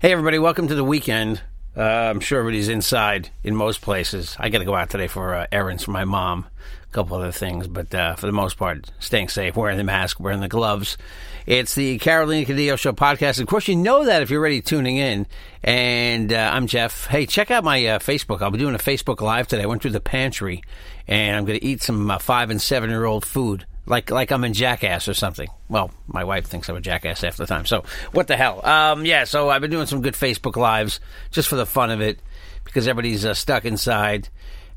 Hey, everybody, welcome to the weekend. Uh, I'm sure everybody's inside in most places. I got to go out today for uh, errands for my mom, a couple other things, but uh, for the most part, staying safe, wearing the mask, wearing the gloves. It's the Carolina Cadillo Show podcast. Of course, you know that if you're already tuning in. And uh, I'm Jeff. Hey, check out my uh, Facebook. I'll be doing a Facebook Live today. I went through the pantry, and I'm going to eat some uh, five and seven year old food like like I'm in Jackass or something. Well, my wife thinks I'm a jackass half the time. So what the hell? Um, yeah. So I've been doing some good Facebook lives just for the fun of it because everybody's uh, stuck inside.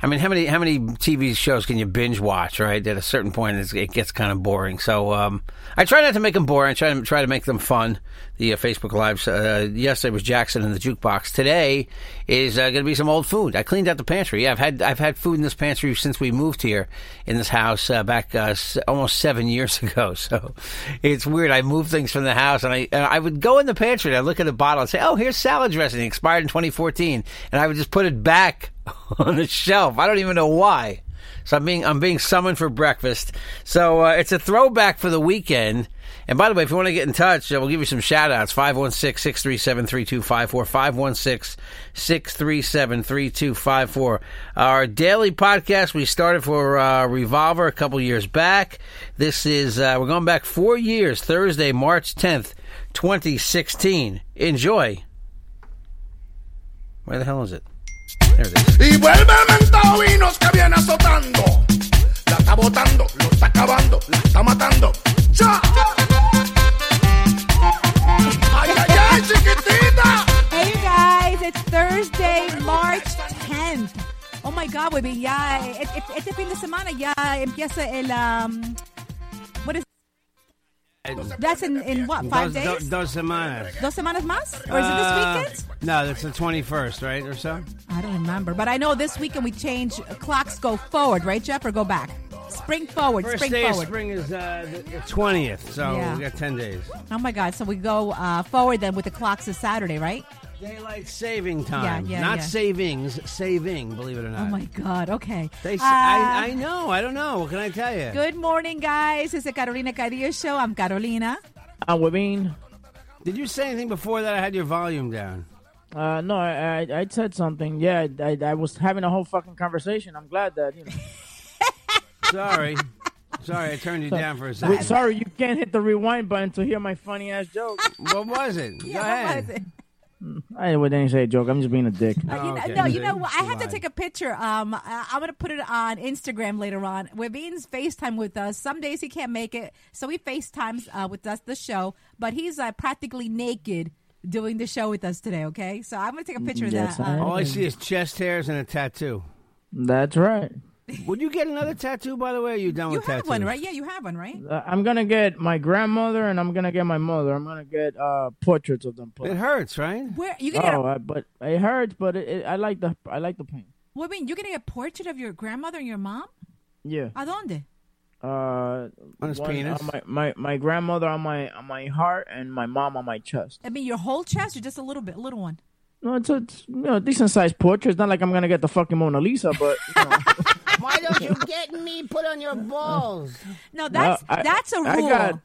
I mean, how many how many TV shows can you binge watch? Right at a certain point, it gets kind of boring. So um, I try not to make them boring. I try to try to make them fun. The uh, Facebook lives. Uh, yesterday was Jackson in the jukebox. Today is uh, going to be some old food. I cleaned out the pantry. Yeah, I've had I've had food in this pantry since we moved here in this house uh, back uh, almost seven years ago. So it's weird. I moved things from the house, and I and I would go in the pantry and I look at a bottle and say, "Oh, here's salad dressing, expired in 2014," and I would just put it back on the shelf. I don't even know why. So I'm being I'm being summoned for breakfast. So uh, it's a throwback for the weekend. And by the way, if you want to get in touch, uh, we'll give you some shout outs. 516-637-3254. 516-637-3254. Our daily podcast we started for uh, Revolver a couple years back. This is uh, we're going back 4 years, Thursday, March 10th, 2016. Enjoy. Where the hell is it? Y vuelve el mentado vinos que viene azotando. La está botando, lo está acabando, la está matando. ¡Ya! ¡Ay, ay, ay, chiquitita! Hey you guys, it's Thursday, March 10th. Oh my God, baby, ya, et- et- este fin de semana ya empieza el, um, what is, that's in, in what, five dos, days? do- dos semanas. Dos semanas más? Or is it this Uh, weekend? No, it's the 21st, right, or so? I don't remember, but I know this weekend we change, clocks go forward, right, Jeff, or go back? Spring forward, First spring day forward. of spring is uh, the, the 20th, so Yeah. we got 10 days. Oh my God, so we go uh, forward then with the clocks this Saturday, right? Daylight saving time. yeah, Not yeah. savings, saving, believe it or not. Oh my God, okay. They, Uh, I, I know, I don't know. What can I tell you? Good morning, guys. It's the Carolina Cadillo Show. I'm Carolina. I'm Webin. Did you say anything before that I had your volume down? Uh, no, I, I I said something. Yeah, I, I was having a whole fucking conversation. I'm glad that you know. Sorry. Sorry, I turned you down for a second. sorry, you can't hit the rewind button to hear my funny ass joke. What was it? Go ahead. I wouldn't say a joke. I'm just being a dick. Uh, you know, okay. no, you know what? I have to take a picture. Um, I- I'm gonna put it on Instagram later on. Webin's FaceTime with us. Some days he can't make it, so he FaceTimes uh, with us the show. But he's uh, practically naked doing the show with us today. Okay, so I'm gonna take a picture Yes, of that. I Uh, All I see is chest hairs and a tattoo. That's right. Would you get another tattoo, by the way? Or are you done you with Oh, have one, right? Yeah, you have one, right? Uh, I'm gonna get my grandmother and I'm gonna get my mother. I'm gonna get uh, portraits of them. put. It hurts, right? Where you gonna? Oh, A, uh, but it hurts. But it, it, I like the I like the pain. What mean? you're gonna get a portrait of your grandmother and your mom? Yeah. Adonde? Uh, On his one penis? on my, my my grandmother on my on my heart and my mom on my chest. I mean, your whole chest or just a little bit, a little one? No, it's a it's, you know decent sized portrait. It's not like I'm gonna get the fucking Mona Lisa, but you know. Why don't you get me put on your balls? No, that's No, I- that's a rule. I got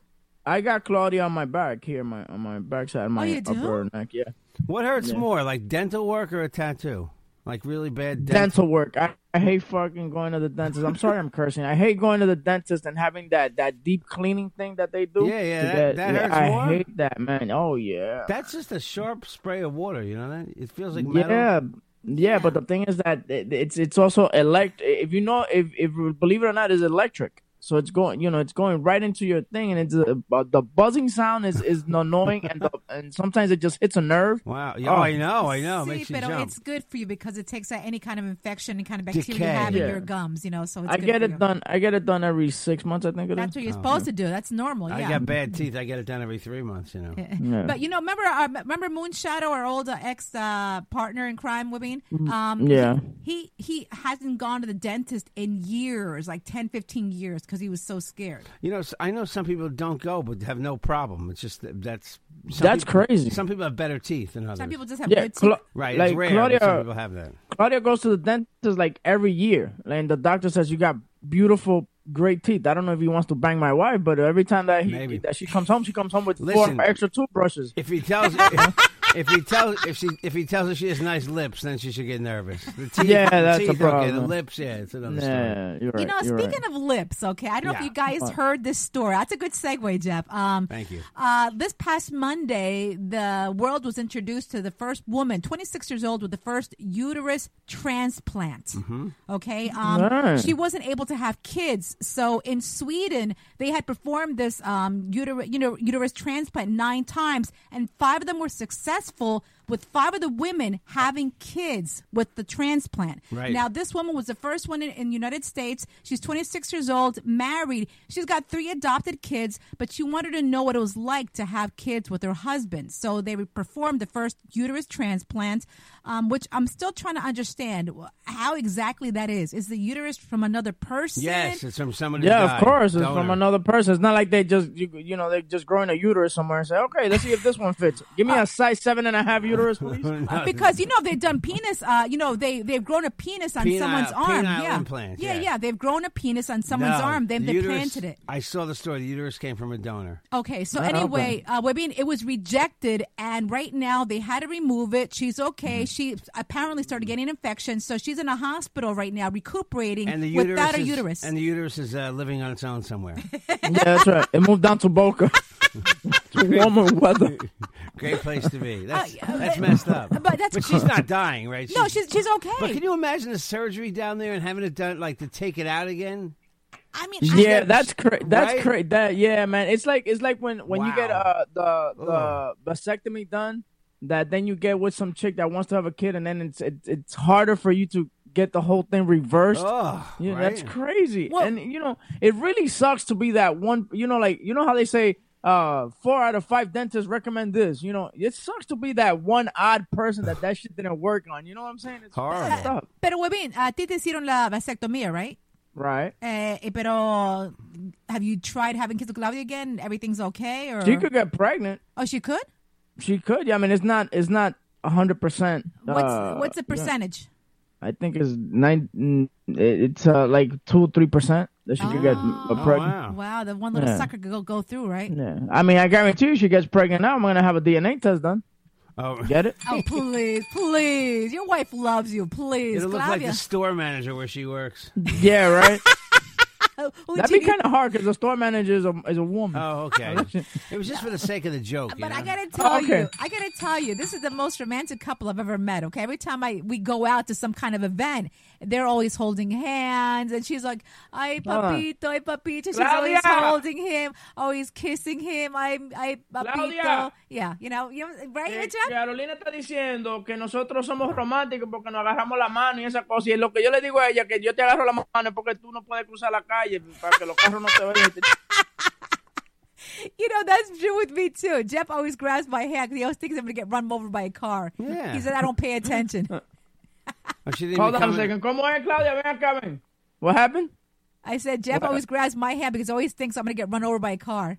I got Claudia on my back here, my on my backside, oh, my Oh, you do? upper neck. Yeah, What hurts more, like dental work or a tattoo? Like really bad dental? dental work. I, I I hate fucking going to the dentist. I'm sorry, I'm cursing. I hate going to the dentist and having that that deep cleaning thing that they do. Yeah, yeah, that- that hurts I more? hate that, man. Oh yeah. That's just a sharp spray of water. You know that? It feels like metal. Yeah, yeah, but the thing is that it- it's it's also elect. If you know, if if believe it or not, it's electric. So it's going, you know, it's going right into your thing, and it's uh, the buzzing sound is is annoying, and the, and sometimes it just hits a nerve. Wow. Yeah, oh, I know. I know. It See, makes you but jump. it's good for you because it takes out any kind of infection, any kind of bacteria you Decay. have in Yeah. your gums. You know, so it's I good get for it you. done. I get it done every six months. I think it is. That's what you're supposed to do. That's normal. I yeah. got bad teeth. I get it done every three months. You know. Yeah. But you know, remember, uh, remember Moonshadow, our old uh, ex uh, partner in crime, Wibine? Um, Mm, yeah. He he hasn't gone to the dentist in years, like 10, 15 years, because he was so scared. You know, I know some people don't go, but have no problem. It's just that that's some That's people- crazy. Some people have better teeth than others. Some people just have Yeah, good teeth. Right. like it's rare. Claudia- some people have that. Claudia goes to the dentist like every year, and the doctor says you got beautiful, great teeth. I don't know if he wants to bang my wife, but every time that he Maybe. that she comes home, she comes home with Listen. four extra toothbrushes. If he tells if, if he tells if she if he tells her she has nice lips, then she should get nervous. The teeth, Yeah, the that's a teeth, Okay, the lips, yeah, it's another story. Yeah, you're right. You know, you're speaking right. of lips, okay, I don't know if you guys heard this story. That's a good segue, Jeff. Um, Thank you. Uh, this past Monday, the world was introduced to the first woman, 26 years old, with the first uterus transplant. Mm-hmm. Okay, um, Nice. she wasn't able to have kids, so in Sweden they had performed this um, uterus, you know, uterus transplant nine times, and five of them were successful successful with five of the women having kids with the transplant. Right. Now, this woman was the first one in, in the United States. She's 26 years old, married. She's got three adopted kids, but she wanted to know what it was like to have kids with her husband. So they performed the first uterus transplant, um, which I'm still trying to understand how exactly that is. Is the uterus from another person? Yes, it's from somebody. who Yeah, died. of course. It's Donor. from another person. It's not like they just you, you know they just growing a uterus somewhere and say, okay, let's see if this one fits. Give me a size seven and a half uterus, please. No, Because you know they've done penis. Uh, you know they they've grown a penis on Penile- someone's arm. penile yeah. implants, yeah, yeah. yeah. They've grown a penis on someone's no, arm. Then the they uterus- planted it. I saw the story. The uterus came from a donor. Okay, so Oh, anyway, uh, we're being it was rejected, and right now they had to remove it. She's okay. Mm-hmm. She apparently started getting infections, so she's in a hospital right now recuperating And the uterus without a is, uterus. And the uterus is uh, living on its own somewhere. yeah, that's right. It moved down to Boca. to warmer weather. Great place to be. That's, Uh, uh, that's messed up. but that's- she's not dying, right? no, she's she's okay. But can you imagine the surgery down there and having it done, like to take it out again? I mean, I- Yeah, that's cra- that's Right? cra- That yeah, man. It's like it's like when when you get Wow. uh the the vasectomy done, that then you get with some chick that wants to have a kid, and then it's it, it's harder for you to get the whole thing reversed. Oh, Yeah, right? that's crazy. Well- and you know, it really sucks to be that one. You know, like you know how they say, uh, four out of five dentists recommend this. You know, it sucks to be that one odd person that that shit didn't work on. You know what I'm saying? It's Horrible. fucked up. pero Webin, a ti te hicieron la vasectomía, right? right? Eh, eh, pero have you tried having kids with Claudia again? Everything's okay, or She could get pregnant. oh, she could. She could. Yeah, I mean, it's not. It's not hundred percent. What's what's the percentage? I think it's nine. mm, It's uh, like two, three percent that she could get Oh. uh, Oh, pregnant. wow. Wow, the one little Yeah. sucker could go, go through, right? Yeah, I mean, I guarantee you, she gets pregnant now. I'm gonna have a DNA test done. Oh, Get it? Oh, please, please. Your wife loves you. Please, it'll look like Claudia. the store manager where she works. Yeah, right. Oh, oh, That'd be kind of hard because the store manager is a is a woman. Oh, okay. it was just for the sake of the joke. you But I gotta tell Okay. you, I gotta tell you, this is the most romantic couple I've ever met. Okay, every time I we go out to some kind of event, they're always holding hands, and she's like, "Ay papito, ay papito." She's always holding him, always kissing him. I, I papito. Claudia! Yeah, you know, you know, right, Eh, Richard? Carolina está diciendo que nosotros somos románticos porque nos agarramos la mano y esa cosa. Y lo que yo le digo a ella, que yo te agarro la mano es porque tú no puedes cruzar la calle para que los carros no te vean. You know, that's true with me too. Jeff always grabs my hand 'cause he always thinks I'm gonna get run over by a car. Yeah. He said I don't pay attention. Oh, she didn't Hold on a second. ¿Cómo es, Claudia? Ven acá, ven. What happened? I said Jeff always grabs my hand because he always thinks I'm gonna get run over by a car.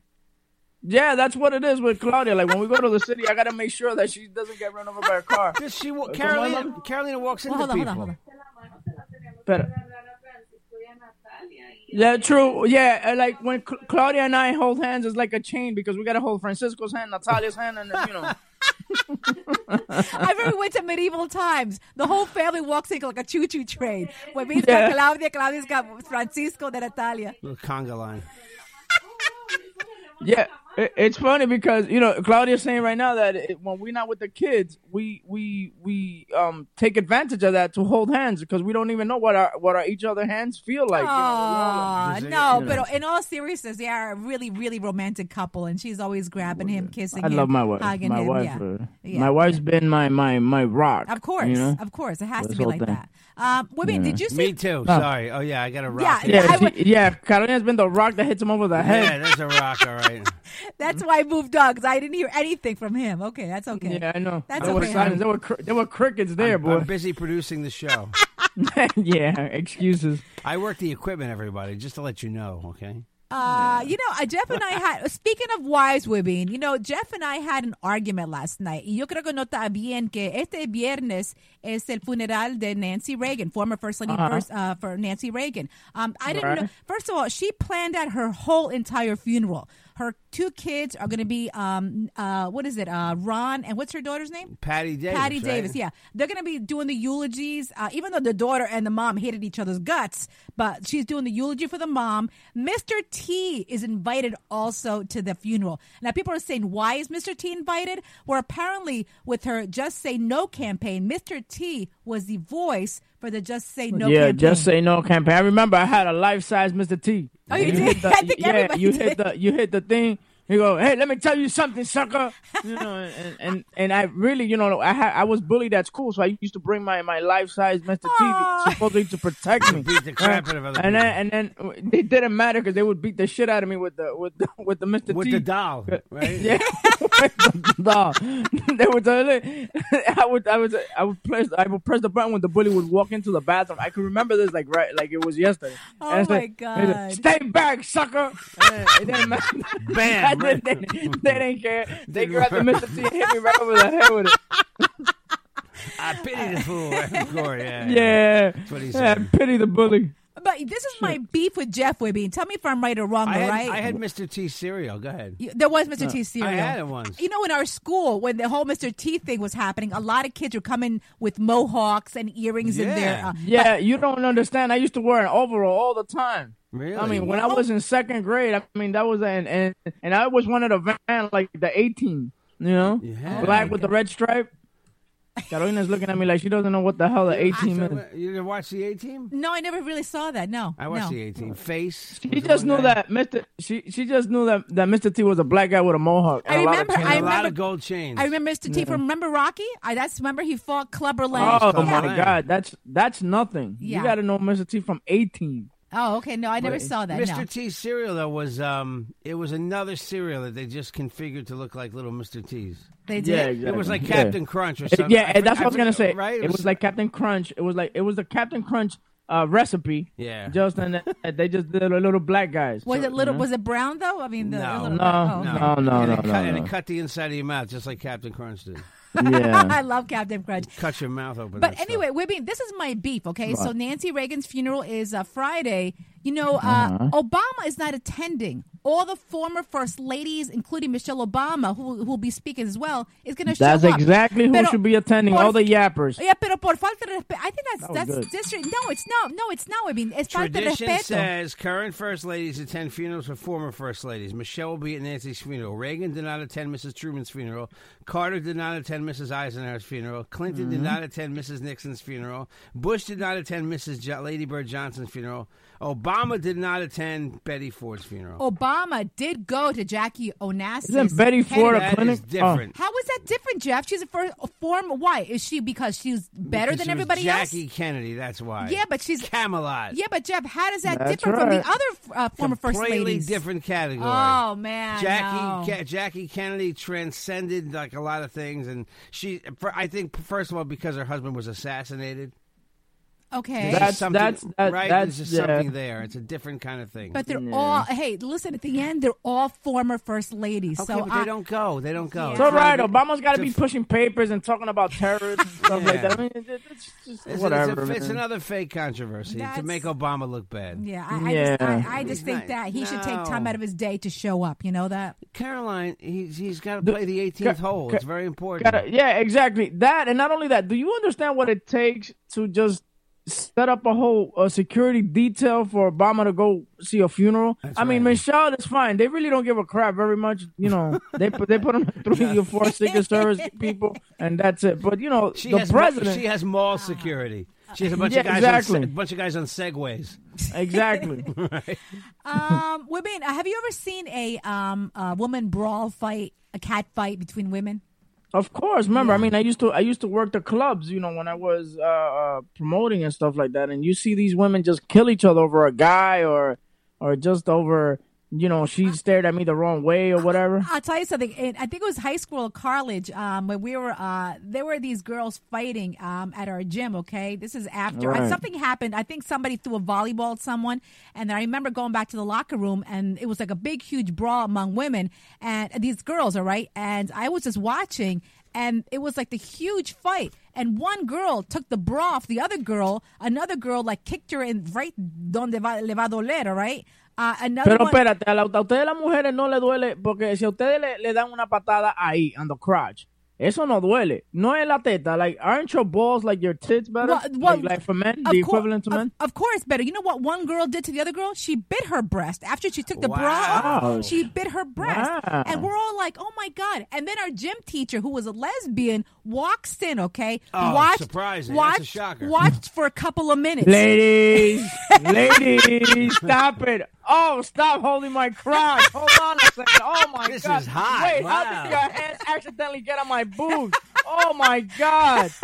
Yeah, that's what it is with Claudia. Like when we go to the city, I gotta make sure that she doesn't get run over by a car. Just she, Carolina, on. Carolina walks Well, into hold on, people. hold on, hold on. Pero, yeah, true. Yeah, uh, like when Cl- Claudia and I hold hands, it's like a chain because we gotta hold Francisco's hand, Natalia's hand, and then, you know. I remember we went to medieval times. The whole family walks in like a choo-choo train. Webin's Yeah. got Claudia, Claudia's got Francisco de Natalia. Little conga line. Yeah, it, it's funny because you know Claudia's saying right now that it, when we're not with the kids, we we we um take advantage of that to hold hands because we don't even know what our what our each other hands feel like. you know, Aw, Just, uh, no, but in all seriousness, they are a really, really romantic couple, and she's always grabbing him, kissing I him, love my wife. hugging My him. wife, yeah. uh, Yeah. my wife's been my my my rock. Of course, you know? of course, it has This to be like thing. that. Um, women, did you see? Me too. Sorry. Oh yeah, I got a rock. Yeah, Yeah, I she- would- yeah. Carolina's been the rock that hits him over the head. Yeah, there's a rock. All right. That's why I moved on because I didn't hear anything from him. Okay, that's okay. Yeah, I know. That's there was okay. silence. There were cr- there were crickets there, I'm, boy. I'm busy producing the show. yeah, excuses. I work the equipment, everybody, just to let you know. Okay. Uh, you know, uh, Jeff and I had, speaking of wise Wibin, you know, Jeff and I had an argument last night. Y yo creo que nota bien que este viernes es el funeral de Nancy Reagan, former First Lady Uh-huh. first, uh, for Nancy Reagan. Um, I didn't Right. know, first of all, she planned out her whole entire funeral. Her two kids are going to be, um, uh, what is it, uh, Ron, and what's her daughter's name? Patty Davis. Patty right? Davis, yeah. They're going to be doing the eulogies, uh, even though the daughter and the mom hated each other's guts, but she's doing the eulogy for the mom. Mr. T is invited also to the funeral. Now, people are saying, why is Mr. T invited? Well, apparently, with her Just Say No campaign, Mr. T was the voice for the Just Say No yeah, campaign. just say no campaign. I remember I had a life size Mr. T. Oh, you And did? hit the- I think yeah, everybody you did. hit the you hit the thing. You go, hey, let me tell you something, sucker. You know, and and, and I really, you know, I had I was bullied at school, so I used to bring my my life size Mr. Aw. T supposedly to protect me. Beat the crap out of other and then and then it didn't matter because they would beat the shit out of me with the with the, with the Mr. with T. the doll, right? Yeah, with the doll. they would tell it. I would, I would, I would press, I would press the button when the bully would walk into the bathroom. I can remember this like right, like it was yesterday. Oh And my said- God. I said, Stay back, sucker! And it didn't matter. Bam, I they, they didn't care. They Didn't grabbed the matter. Mr. T and hit me right over the head with it. I pity the fool. Right before, yeah. Yeah, yeah. said. Pity the bully. But this is my beef with Jeff Wibby. Tell me if I'm right or wrong, I had, right? I had Mr. T cereal. Go ahead. You- There was Mr. T cereal. I had it once. You know, in our school, when the whole Mr. T thing was happening, a lot of kids were coming with mohawks and earrings in their. Uh, Yeah, you don't understand. I used to wear an overall all the time. Really? I mean, when I was in second grade, I mean that was and and and I was one of the van like the A Team, you know, Yeah. black with the red stripe. Carolina's looking at me like she doesn't know what the hell the A Team So, is. you didn't watch the A Team? no, I never really saw that. No, I watched no. the A Team. Face. She just knew guy. that Mr. She she just knew that that Mr. T was a black guy with a mohawk. and I a lot of remember- chains. I a lot remember- of gold chains. I remember Mr. T from remember Rocky. I that's remember he fought Clubber Lang. Oh Come my on. God, that's that's nothing. Yeah. You got to know Mr. T from A Team. Oh, okay. No, I never Wait. saw that. Mr. No. T cereal though was um it was another cereal that they just configured to look like little Mr. T's. They did. Yeah, exactly. It was like Yeah. Captain Crunch or something. yeah, I and that's for- what I was gonna say. Right? It was like Captain Crunch. It was like it was the Captain Crunch uh, recipe. Yeah. Just and they just did a little black guys. Was So, it little? you know? Was it brown though? I mean, the, No. the little No, oh, okay. no, no, and no, it no, cut, and it cut the inside of your mouth just like Captain Crunch did. I love Captain Crunch. Cut your mouth open. But that stuff. anyway, Wibby, this is my beef, okay? So Nancy Reagan's funeral is uh, Friday. You know, uh, Uh-huh. Obama is not attending. All the former first ladies, including Michelle Obama, who who will be speaking as well, is going to show up. That's up. exactly who Pero should be attending. por- All the yappers. Yeah, pero por falta de respeto, I think that's That that's good. district. No, it's no, no, it's not. I mean, it's falta de Tradition respeto. says current first ladies attend funerals for former first ladies. Michelle will be at Nancy's funeral. Reagan did not attend Mrs. Truman's funeral. Carter did not attend Mrs. Eisenhower's funeral. Clinton Mm-hmm. did not attend Mrs. Nixon's funeral. Bush did not attend Mrs. Jo- Lady Bird Johnson's funeral. Obama did not attend Betty Ford's funeral. Obama did go to Jackie Onassis. Isn't Betty Ford a that clinic? is different. How is that different, Jeff? She's a first form. Why is she? Because she's better Because than she was everybody Jackie else. Kennedy, that's why. Yeah, but she's Camelot. Yeah, but Jeff, how does that That's differ from the other uh, former first Completely ladies? different category. Oh man, Jackie no. Ke- Jackie Kennedy transcended like a lot of things, and she. For, I think first of all because her husband was assassinated. Okay. That's- something, that's- that- right. that's- There's just yeah. something there. It's a different kind of thing. But they're all hey, listen. At the end, they're all former first ladies. okay, so but I, they don't go. They don't go. Yeah. It's all right. Obama's got to be pushing papers and talking about terrorists and stuff like that. I mean, it, it, it's just It's, it's, whatever. a- it's man. another fake controversy to make Obama look bad. Yeah, I, I Yeah. just, I, I just think not- that he should take time out of his day to show up. You know that? Caroline, he's he's got to The- play the 18th Ca- hole. ca- It's very important. Gotta- yeah, exactly. That and not only that. Do you understand what it takes to just set up a whole uh, security detail for Obama to go see a funeral? I mean. Michelle is fine. They really don't give a crap very much. You know, they put they put him three or four Secret Service people, and that's it. But you know, She the has president. she has mall security. She has a bunch Yeah, of guys exactly. on, se- a bunch of guys on segways. exactly. Um, women, have you ever seen a um a woman brawl fight, a cat fight between women? Of course, remember. I mean, I used to I used to work the clubs, you know, when I was uh, uh, promoting and stuff like that. And you see these women just kill each other over a guy or or just over, you know, she stared at me the wrong way or whatever. I'll tell you something. It, I think it was high school or college um, when we were. Uh, there were these girls fighting um, at our gym. Okay, this is after Right. something happened. I think somebody threw a volleyball at someone, and then I remember going back to the locker room, and it was like a big, huge brawl among women and these girls. All right, and I was just watching. And it was like the huge fight, and one girl took the bra off the other girl. Another girl like kicked her in right donde va, le va a doler, all right. Uh, another Pero one, espérate, a, la- a ustedes las mujeres no le duele porque si a ustedes le, le dan una patada ahí on the crotch, eso no duele. No es la teta. Like, aren't your balls like your tits better? Well, well, like, like for men, the cour- equivalent to of- men. Of, course, better. You know what one girl did to the other girl? She bit her breast after she took the bra Wow. off. She bit her breast, Wow. and we're all like, "Oh my god!" And then our gym teacher, who was a lesbian, walks in. Okay, Oh, watched, surprising. That's a Watched, shocker. watched for a couple of minutes. Ladies, ladies, stop it. Oh, stop holding my crotch. Hold on a second. Oh, my This God. is hot. Wait, how did your hands accidentally get on my boobs? Oh, my God.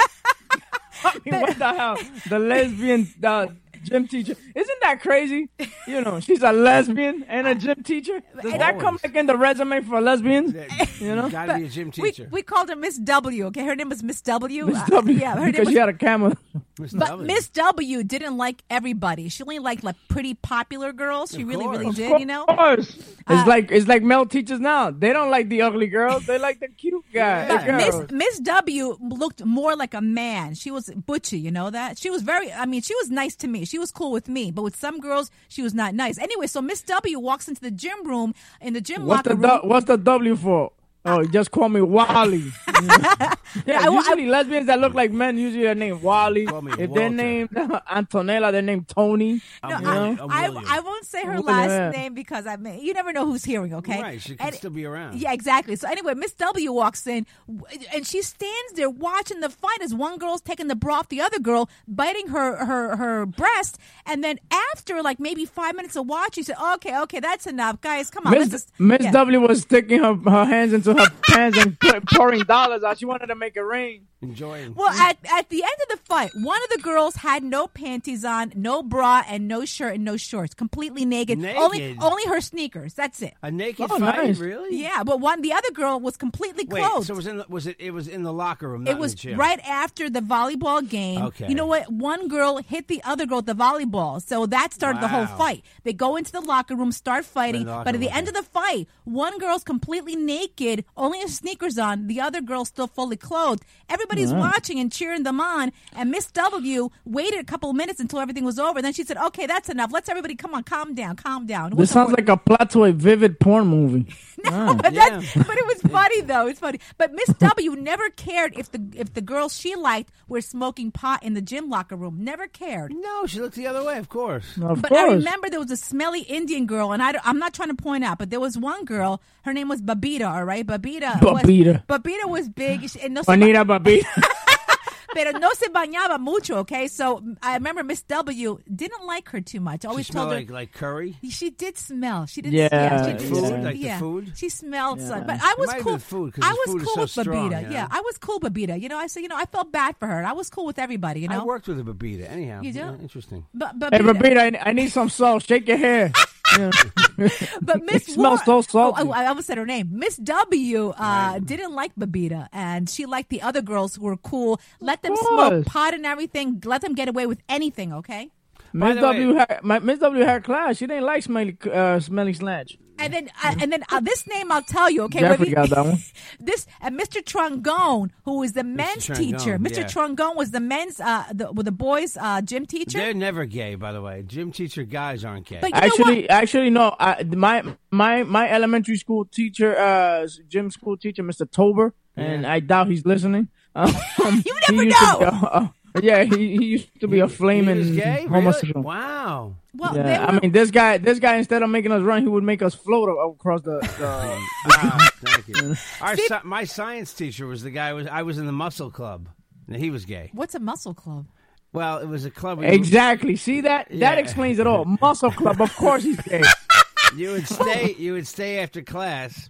I mean, what the hell? The lesbian uh, gym teacher. Isn't that crazy? You know, she's a lesbian and a gym teacher. Does that come Always. like in the resume for lesbians? You know? got to be a gym We, teacher. we called her Miss W. Okay, her name was Miss W. Miss Uh, W. yeah, her name because was she had a camera. Miss But W. Miss W didn't like everybody. She only liked like pretty popular girls. She Of really, really course. did. You know. Of course. It's Uh, like it's like male teachers now. They don't like the ugly girls. They like the cute guy. But. Miss Miss W looked more like a man. She was butchy, you know that. She was very. I mean, she was nice to me. She was cool with me, but with some girls, she was not nice. Anyway, so Miss W walks into the gym room in the gym What's locker the room. what's the W for? Oh, just call me Wally. yeah, I wa- usually lesbians that look like men usually they're named Wally. Call me If they're Walter. named Antonella, they're named Tony. No, I'm I, William. I'm I, won't say her William, last yeah. name because I mean, you never know who's hearing. Okay, Right, she could And- still be around. Yeah, exactly. So anyway, Miss W walks in, and she stands there watching the fight as one girl's taking the bra off the other girl, biting her her her breast, and then after like maybe five minutes of watching, she said, "Okay, okay, that's enough, guys. Come on, Miss. Miss yeah. W was sticking her, her hands into her pants and pouring dollars out. She wanted to make it rain. Enjoying. Well, at, at the end of the fight, one of the girls had no panties on, no bra, and no shirt and no shorts, completely naked. Naked? Only only her sneakers. That's it. a naked Oh, fight, nice. really? Yeah, but one the other girl was completely Wait, clothed. so it was in the, was it? It was in the locker room. Not it was in the gym. right after the volleyball game. Okay. You know what? One girl hit the other girl with the volleyball, so that started the whole fight. They go into the locker room, start fighting, In the locker but at the room, end of the fight, one girl's completely naked, only has sneakers on. The other girl's still fully clothed. Everybody's watching and cheering them on. And Miss W waited a couple of minutes until everything was over. Then she said, "Okay, that's enough. Let's everybody come on, calm down, calm down." This sounds like a plot to a vivid porn movie. No, but, Yeah. that's, but it was funny though. It's funny. But Miss W never cared if the if the girls she liked were smoking pot in the gym locker room. Never cared. No, she looked the other way. Of course. Of But course. I remember there was a smelly Indian girl, and I, I'm not trying to point out, but there was one girl. Her name was Babita. All right, Babita. Babita. Was, Babita was big. she- and no se, Juanita Babita. pero no se bañaba mucho. Okay, so I remember Miss W didn't like her too much. Always smelled told her like like curry. She did smell. She did. Yeah, Yeah, she did. Food? smell. Like the yeah. food? She smelled Yeah. some. But I It was might have cool. been food, 'cause I was food is cool so with strong, Babita. you know? Yeah, I was cool with Babita. You know, I said, you know, I felt bad for her. I was cool with everybody. You know. I worked with a Babita. Anyhow, You do? Yeah, interesting. But hey, Babita, Babita, I, I need some salt. Shake your hair. Yeah. But Miss It smells War- so salty. Oh, I, I almost said her name. Miss W uh, didn't like Babita, and she liked the other girls who were cool. Let them smoke pot and everything. Let them get away with anything. Okay. Miss W way- had my, Miss W had class. She didn't like smelly uh, smelly sledge. And then, uh, and then uh, this name I'll tell you. Okay, Jeffrey got that one. this and Mr. Trongone, who was the men's Trongone, teacher. Mr. yeah. Trongone was the men's, uh, the, with the boys' uh, gym teacher. They're never gay, by the way. Gym teacher guys aren't gay. But you know Actually, actually, no. I, my my my elementary school teacher, uh, gym school teacher, Mr. Tober, and I doubt he's listening. Um, You never he used to know. Be a- yeah, he, he used to be a flaming was gay? Really? homosexual. Wow. Well, they Yeah, I mean, this guy, this guy, instead of making us run, he would make us float across the. the Wow, thank you. Our sci- my science teacher was the guy. Was I was in the muscle club, and he was gay. what's a muscle club? Well, it was a club. where you- exactly. See that? Yeah. That explains it all. Muscle club. Of course, he's gay. You would stay. You would stay after class,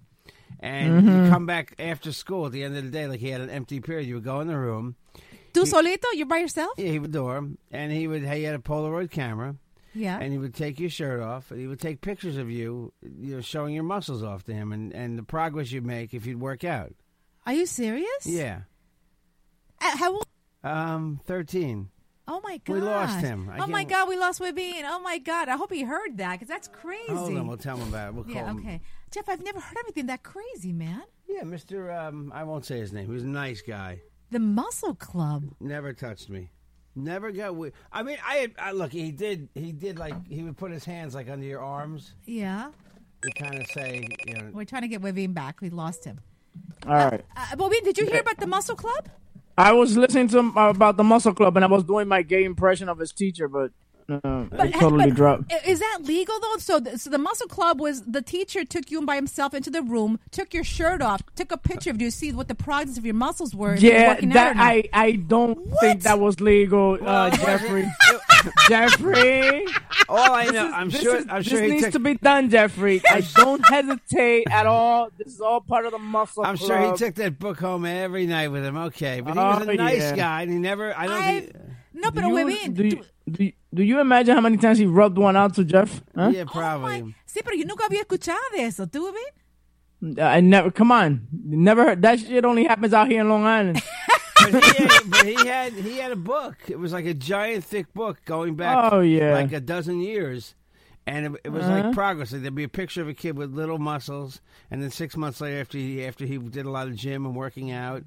and Mm-hmm. you come back after school at the end of the day. Like he had an empty period. You would go in the room. Tu solito? You're by yourself? Yeah, he would door, and he would. He had a Polaroid camera, Yeah. and he would take your shirt off, and he would take pictures of you, you know, showing your muscles off to him, and and the progress you make if you'd work out. Are you serious? Yeah. Uh, how old? Um, thirteen. Oh my god. We lost him. I oh my god, we lost Webin. Oh my god. I hope he heard that because that's crazy. Hold on, we'll tell him about it. We'll call yeah. him. Okay. Jeff, I've never heard anything that crazy, man. Yeah, Mister. Um, I won't say his name. He was a nice guy. The Muscle Club. Never touched me. Never got. wi- I mean, I, I look. He did. He did like he would put his hands like under your arms Yeah. to kind of say, you know. We're trying to get Webin back. We lost him. All right. Uh, Webin, did you hear about the Muscle Club? I was listening to him about the muscle club, and I was doing my gay impression of his teacher, but, uh, it totally but dropped. Is that legal though? So, the, so the Muscle Club was the teacher took you by himself into the room, took your shirt off, took a picture of you see what the progress of your muscles were. if you were Yeah, working out or that. I I don't What? think that was legal, uh, Jeffrey. Jeffrey, All I know, I'm sure. is- I'm this sure he needs took. to be done, Jeffrey. I don't hesitate at all. This is all part of the muscle. I'm sure he took that book home every night with him. Okay, but he was Oh, a nice yeah. guy, and he never. I don't I think. No, but Do you, Webin. do, you, do, you, do you imagine how many times he rubbed one out to Jeff? Huh? Yeah, probably. Oh my- Sí, pero yo nunca había escuchado de eso. ¿Tú, Webin? I never. Come on, never heard that shit. Only happens out here in Long Island. but, he had, but he had he had a book. It was like a giant, thick book going back. Oh, yeah. like a dozen years. And it, it was Uh-huh. like progress. Like there'd be a picture of a kid with little muscles, and then six months later, after he after he did a lot of gym and working out,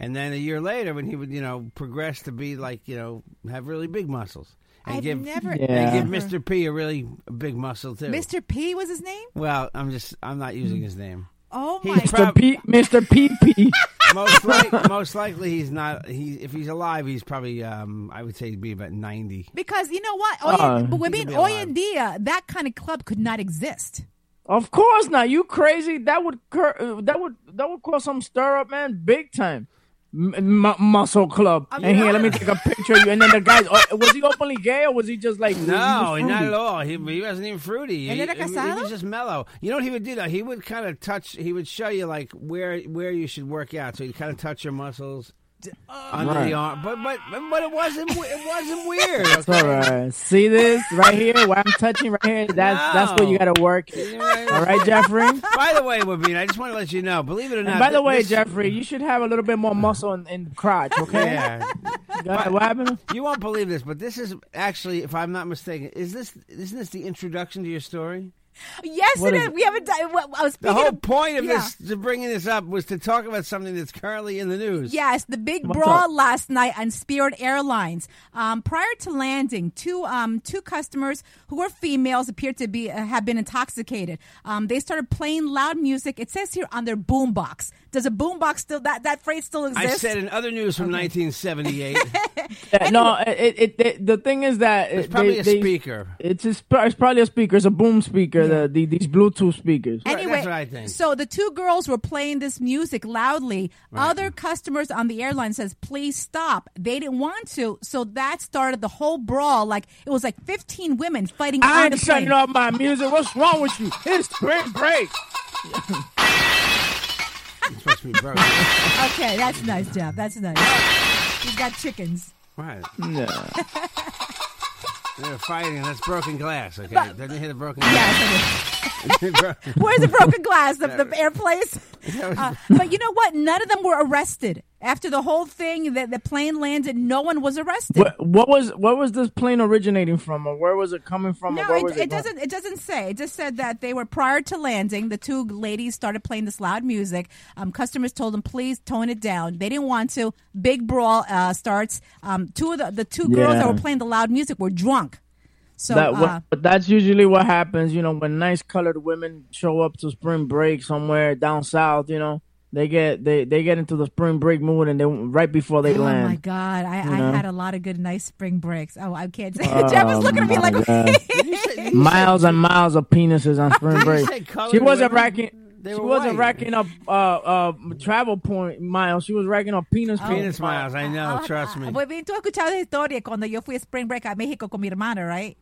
and then a year later, when he would you know progress to be like you know have really big muscles, and I've give never. Yeah. and give Mr. P a really big muscle too. Mr. P was his name? Well, I'm just I'm not using his name. Oh He's my prob- Mr. P, Mr. PP. most like, most likely he's not. He if he's alive, he's probably um I would say he'd be about ninety. Because you know what? Hoy, Uh, but he Webin, hoy en día, that kind of club could not exist. Of course not. You crazy? That would cur- uh, that would that would cause some stir up, man. Big time. M- muscle club. I'm and here, let me take a picture of you. And then the guy, oh, was he openly gay or was he just like? No, he was not at all. He, he wasn't even fruity. ¿Él He, era he- he was just mellow. You know what he would do? Though? He would kind of touch. He would show you like where where you should work out. So he'd kind of touch your muscles under Right. the arm. But but but it wasn't it wasn't weird. It's all right. See this right here? What I'm touching right here? That's that's where you got to work. All right, Jeffrey. By the way, Wabine, I just want to let you know. Believe it or not. And by the way, this- Jeffrey, you should have a little bit more muscle in, in crotch. Okay. Yeah. Ahead. What happened? You won't believe this, but this is actually, if I'm not mistaken, is this isn't this the introduction to your story? Yes, What it is is. We haven't I was The whole of, point of yeah. this, to bringing this up, was to talk about something that's currently in the news. Yes, the big What's brawl up? last night on Spirit Airlines. Um, prior to landing, two um, two customers who were females appeared to be uh, have been intoxicated. Um, they started playing loud music. It says here on their boombox. Does a boombox still that that phrase still exists? I said in other news from 1978, Yeah, no, it, it, it the thing is that it's it- probably they- a they- speaker. It's a, it's probably a speaker. It's a boom speaker. The, the these Bluetooth speakers. Anyway, that's what I think. so the two girls were playing this music loudly. Other customers on the airline says, "Please stop." They didn't want to, so that started the whole brawl. Like it was like fifteen women fighting I on ain't shutting off my music. What's wrong with you? It's spring break. It's supposed to be broke. Okay, that's nice, Jeff. That's nice. He's got chickens. right. No. They're fighting. That's broken glass. Okay, didn't hit a broken glass. Yes, it is. Where's the broken glass? The, the airplanes? Uh, but you know what? None of them were arrested. After the whole thing, that the plane landed, no one was arrested. What, what was what was this plane originating from, or where was it coming from? or No, where it, was it going? doesn't. It doesn't say. It just said that they were prior to landing. The two ladies started playing this loud music. Um, customers told them, "Please tone it down." They didn't want to. Big brawl uh, starts. Um, two of the the two girls that were playing the loud music were drunk. So that, uh, but that's usually what happens, you know, when nice colored women show up to spring break somewhere down south. You know, they get they they get into the spring break mood, and they right before they Oh land. Oh my god, I, I know? had a lot of good, nice spring breaks. Oh, I can't say. Oh, Jeff was looking at me my like, God. miles and miles of penises on spring break. She wasn't women? racking. They She wasn't white. racking up uh, uh, travel point miles. She was racking up penis. Penis miles. I know. Trust me. Pues bien, tú has escuchado esa historia cuando yo fui a spring break a México con mi hermana, right?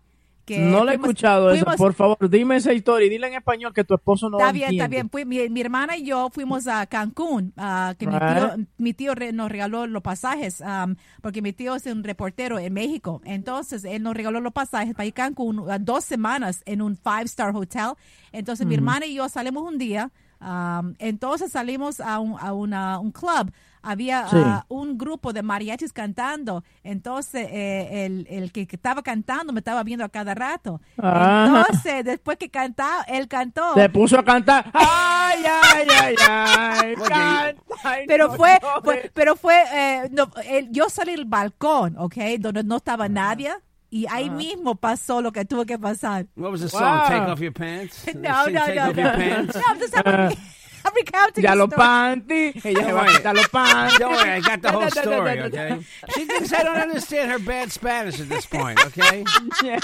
Que No le he fuimos- escuchado eso. Por favor, dime esa historia y dile en español que tu esposo no Está lo bien, está bien. entiende. Mi, mi hermana y yo fuimos a Cancún, ah, que mi tío, mi tío re- nos regaló los pasajes, um, porque mi tío es un reportero en México. Entonces, él nos regaló los pasajes para ir a Cancún a dos semanas en un five-star hotel. Entonces, mi hermana y yo salimos un día. Um, entonces salimos a un, a una- un club. Había Sí. ah, un grupo de mariachis cantando. Entonces, eh, el, el que estaba cantando me estaba viendo a cada rato. Ah. Entonces, después que cantaba, él cantó. Se puso a cantar. Ay, ay, ay, ay. canta, ay, pero no fue, fue- pero fue, eh, no, el- yo salí del balcón, ¿ok? Donde no estaba nadie. Y ahí mismo pasó lo que tuvo que pasar. What was the song? Wow. Take off your pants. No, Sing no, Take no, off no. your pants. No, I'm just having, I'm recounting Ya the los panty. Ella se va a quitar los panty. Don't worry, I got the whole story, okay? She thinks I don't understand her bad Spanish at this point, okay? Yeah.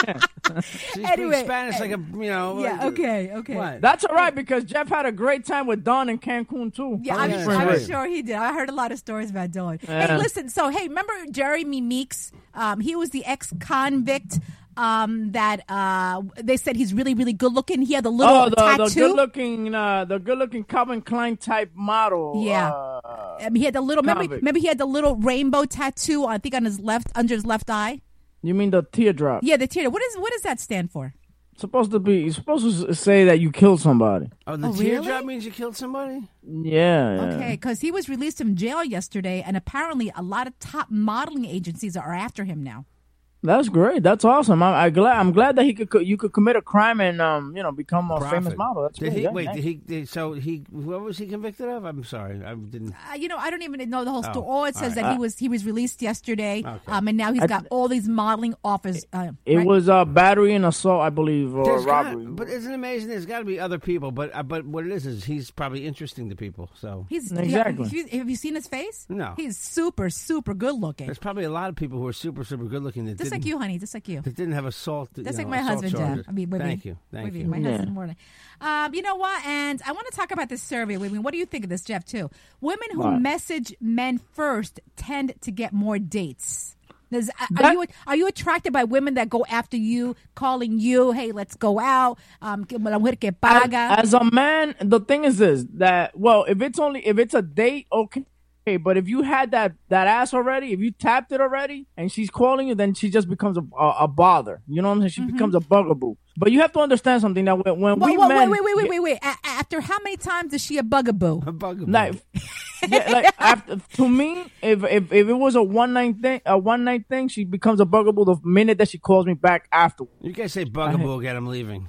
She Anyway, speaks Spanish like a, you know. Yeah, okay, okay. What? That's all right because Jeff had a great time with Dawn in Cancun too. Yeah, Oh, I'm, yeah, sure, I'm sure he did. I heard a lot of stories about Dylan. Hey, listen. So, hey, remember Jeremy Meeks? Um, he was the ex-convict um, that uh, they said he's really, really good looking. He had the little Oh, the, the tattoo. good looking, uh, the good looking Calvin Klein type model. Yeah. Uh, Um, he had the little. Remember, Convict. remember, he had the little rainbow tattoo. I think on his left, under his left eye. you mean the teardrop? Yeah, the tear. What is what does that stand for? Supposed to be. You're supposed to say that you killed somebody. Oh, the Oh, teardrop really? means you killed somebody? Yeah. yeah. Okay, because he was released from jail yesterday, and apparently a lot of top modeling agencies are after him now. That's great. That's awesome. I'm, I glad. I'm glad that he could. co- You could commit a crime and um, you know, become a famous model. That's did great. he Yeah, wait? nice. Did he? Did, so he? What was he convicted of? I'm sorry, I didn't. Uh, you know, I don't even know the whole story. Oh, All it says all that right. he was he was released yesterday, Okay. um, and now he's got all these modeling offers. Uh, It right? was uh, battery and assault, I believe, or There's got- robbery. but isn't it amazing? There's got to be other people, but uh, but what it is is he's probably interesting to people. So He's Exactly. Yeah, have, you, have you seen his face? No. he's super super good looking, there's probably a lot of people who are super super good looking that just didn't like you, honey, just like you. that didn't have assault. Just you like know, my husband, charges. Jeff. I mean, Wibby. thank you, thank Wibby, you. My Yeah. husband, Morning. Um, you know what? And I want to talk about this survey. Wibby. What do you think of this, Jeff? Too. Women who What? message men first tend to get more dates. Does, are you are you attracted by women that go after you, calling you, "Hey, let's go out"? Um, que la mujer que as, paga. as a man, the thing is this: that well, if it's only if it's a date, okay. But if you had that that ass already, if you tapped it already, and she's calling you, then she just becomes a a, a bother. You know what I'm saying? She Mm-hmm. becomes a bugaboo. But you have to understand something that when, when Whoa, we whoa, men, wait, wait, wait, wait, wait, wait. A- after how many times is she a bugaboo? A bugaboo. like, yeah, like after, to me, if, if if it was a one night thing, a one night thing, she becomes a bugaboo the minute that she calls me back after. you guys say bugaboo again. I'm leaving.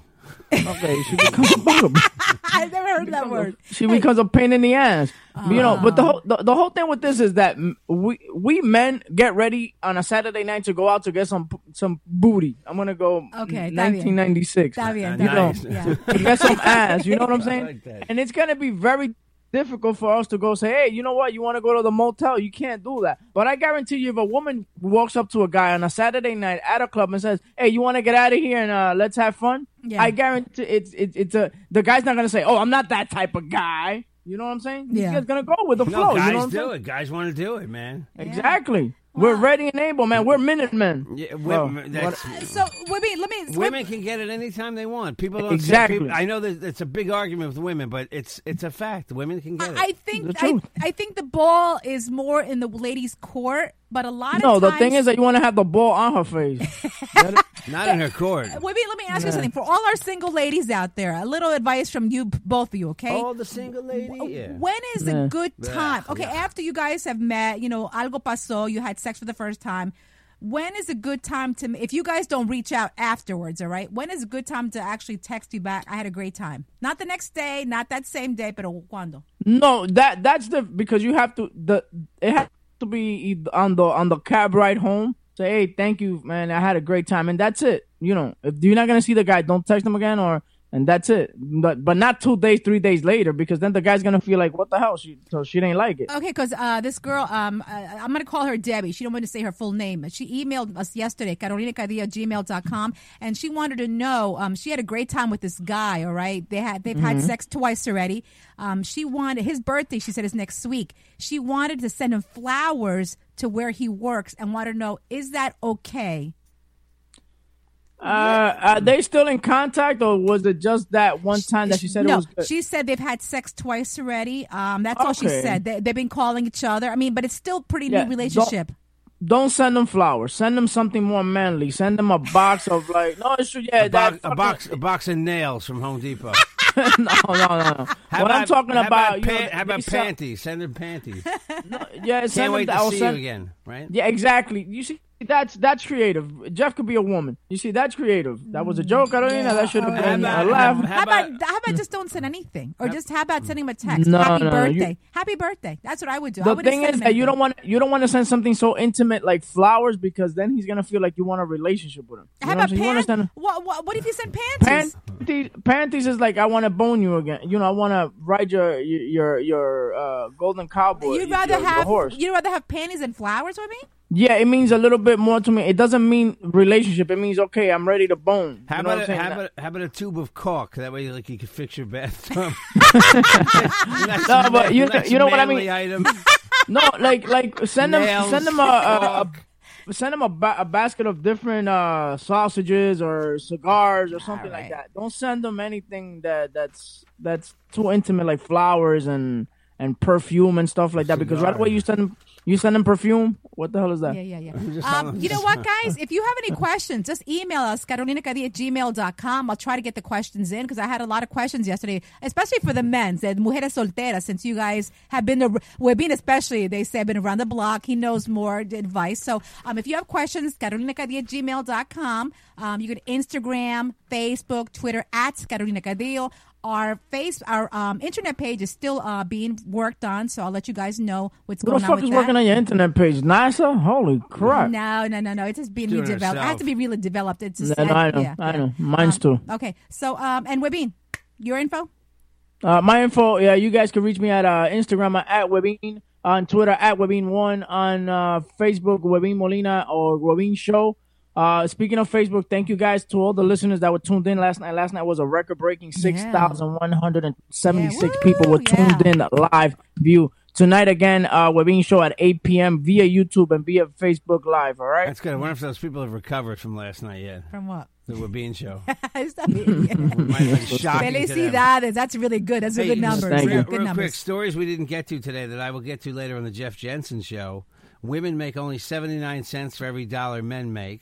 Okay, she becomes a bugaboo. I never heard that word. She becomes a pain in the ass. You know, but the Ah. whole the, the whole thing with this is that we we men get ready on a Saturday night to go out to get some some booty. I'm gonna go Okay, está bien. 1996. Está bien, You know, bien. Yeah. to get some ass. You know what I'm saying? like that. and it's gonna be very difficult for us to go say, hey, you know what? You want to go to the motel? You can't do that. But I guarantee you, if a woman walks up to a guy on a Saturday night at a club and says, hey, you want to get out of here and uh, let's have fun? Yeah. I guarantee it's it's it's a the guy's not gonna say, oh, I'm not that type of guy. You know what I'm saying? Yeah. He's just gonna go with the No, flow. you know guys what I'm do saying? it. Guys want to do it, man. Exactly. We're ready and able, man. We're Minutemen. Yeah, Well, oh. women, that's, So, women, let me. women can get it anytime they want. People don't Exactly. people- I know that it's a big argument with women, but it's it's a fact. Women can get it. I think The I, truth. I think the ball is more in the ladies' court, but a lot No, of the thing is that you want to have the ball on her face. Not in her court. Wait, wait, let me ask you something. For all our single ladies out there, a little advice from you, both of you, okay? All the single lady. Yeah. When is a good time? Okay, after you guys have met, you know, algo pasó, you had sex for the first time. When is a good time to, if you guys don't reach out afterwards, all right? When is a good time to actually text you back? I had a great time. Not the next day, not that same day, pero cuando? No, that that's the because you have to the it has to be on the on the cab ride home. Say, hey, thank you, man. I had a great time, and that's it. You know, if you're not gonna see the guy, don't text him again, or and that's it. But but not two days, three days later, because then the guy's gonna feel like, what the hell? She so she didn't like it. Okay, because uh, this girl, um, uh, I'm going to call her Debbie. She don't want to say her full name. She emailed us yesterday, carolinacadilla@gmail.com, and she wanted to know. Um, she had a great time with this guy. All right, they had they've had sex twice already. Um, she wanted his birthday. She said is next week. She wanted to send him flowers to where he works, and wanted to know is that okay? Uh, are they still in contact, or was it just that one time that she said no, it was good? she said they've had sex twice already. Um, that's all she said. They, they've been calling each other. I mean, but it's still pretty Yeah, new relationship. Don't send them flowers. Send them something more manly. Send them a box of like, no, it's true. Yeah, A, that box, a box, a box of nails from Home Depot. no, no, no, no. How what I'm talking how about, you pan- know, how about sell- panties? Send them panties. No, yeah, Can't send wait to I'll see send, you again, right? Yeah, exactly. You see, that's that's creative. Jeff could be a woman. You see, that's creative. That was a joke, I don't even know. that should have all been right. a laugh. How about, how about just don't send anything, or just how about sending him a text? No, Happy no, no, you- birthday, happy birthday. That's what I would do. I The wouldn't thing send is that you don't want you don't want to send something so intimate like flowers because then he's gonna feel like you want a relationship with him. You How what about I'm saying? You pants? What, what, what if you send panties? Panties, panties is like I want to bone you again. You know, I want to ride your your your uh, golden cowboy. You'd rather your, your have horse. you'd rather have panties and flowers with me? Yeah, it means a little bit more to me. It doesn't mean relationship. It means okay, I'm ready to bone. How you know about, a, how, about, how about a tube of caulk? That way, like you can fix your bathtub. No, but you know- you know what I mean? Item. No, like like send them Nails, send them a, a, a send them a, ba- a basket of different uh, sausages or cigars or something Alright. like that. Don't send them anything that that's that's too intimate like flowers and and perfume and stuff like that because right away you send them you send them perfume. What the hell is that? Yeah, yeah, yeah. Um, you know what, guys? If you have any questions, just email us, carolinacadillo at gmail.com. I'll try to get the questions in because I had a lot of questions yesterday, especially for the men, said mujeres solteras, since you guys have been, the, well, being especially, they say, been around the block. He knows more advice. So um, if you have questions, carolinacadillo at gmail.com. Um, you can Instagram, Facebook, Twitter, at Carolina Cadillo. Our face, our um, internet page is still uh, being worked on, so I'll let you guys know what's going on. Who the fuck with is that. working on your internet page? NASA? Holy crap! No, no, no, no. It's just being doing it redeveloped. It has to be really developed. It's just, No, no, I know, yeah, I know. Mine's Um, too. Okay, so um, and Webin, your info. Uh, my info, yeah, you guys can reach me at uh, Instagram at Webin, on Twitter at Webin1, on uh, Facebook, Webin Molina or Webin Show. Uh, speaking of Facebook, thank you guys to all the listeners that were tuned in last night. Last night was a record breaking 6,176 Yeah, people were tuned yeah. in live view. Tonight again, uh, Webin Show at 8 p.m. via YouTube and via Facebook Live, all right? That's good. I wonder if those people have recovered from last night yet. From what? The Webin show. Está bien. Might have been shocking to them. Felicidades. That's really good. That's a good number. thank real, you. Good real numbers. quick, stories we didn't get to today that I will get to later on the Jeff Jensen show. Women make only 79 cents for every dollar men make.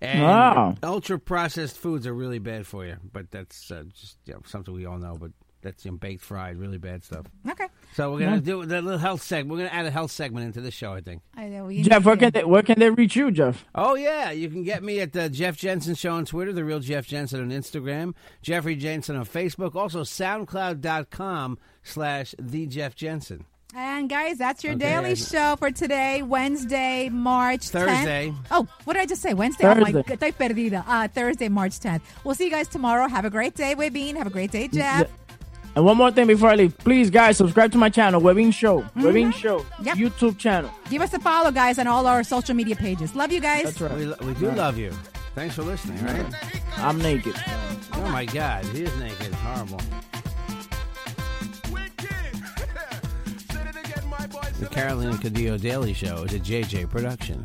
And Wow. ultra processed foods are really bad for you, but that's uh, just you know, something we all know. But that's you know, baked, fried, really bad stuff. Okay. So we're gonna do that little health segment. We're gonna add a health segment into this show, I think. I know, we Jeff, where can, they, where can they reach you, Jeff? Oh yeah, you can get me at the Jeff Jensen Show on Twitter, the real Jeff Jensen on Instagram, Jeffrey Jensen on Facebook, also SoundCloud.com slash the Jeff Jensen. And guys, that's your Okay, daily show for today, Wednesday, March 10th. Thursday. Oh, what did I just say? Wednesday? Oh my Thursday. God, estoy perdida. Uh, Thursday, March 10th. We'll see you guys tomorrow. Have a great day, Webin. Have a great day, Jeff. And one more thing before I leave, please, guys, subscribe to my channel, Webin Show. Webin Show, Mm-hmm. Yep. YouTube channel. Give us a follow, guys, on all our social media pages. Love you guys. That's right. We, lo- we do love you. Thanks for listening, right? I'm naked. Oh my God, he is naked. Horrible. The Carolina Cadillo Daily Show is a JJ production.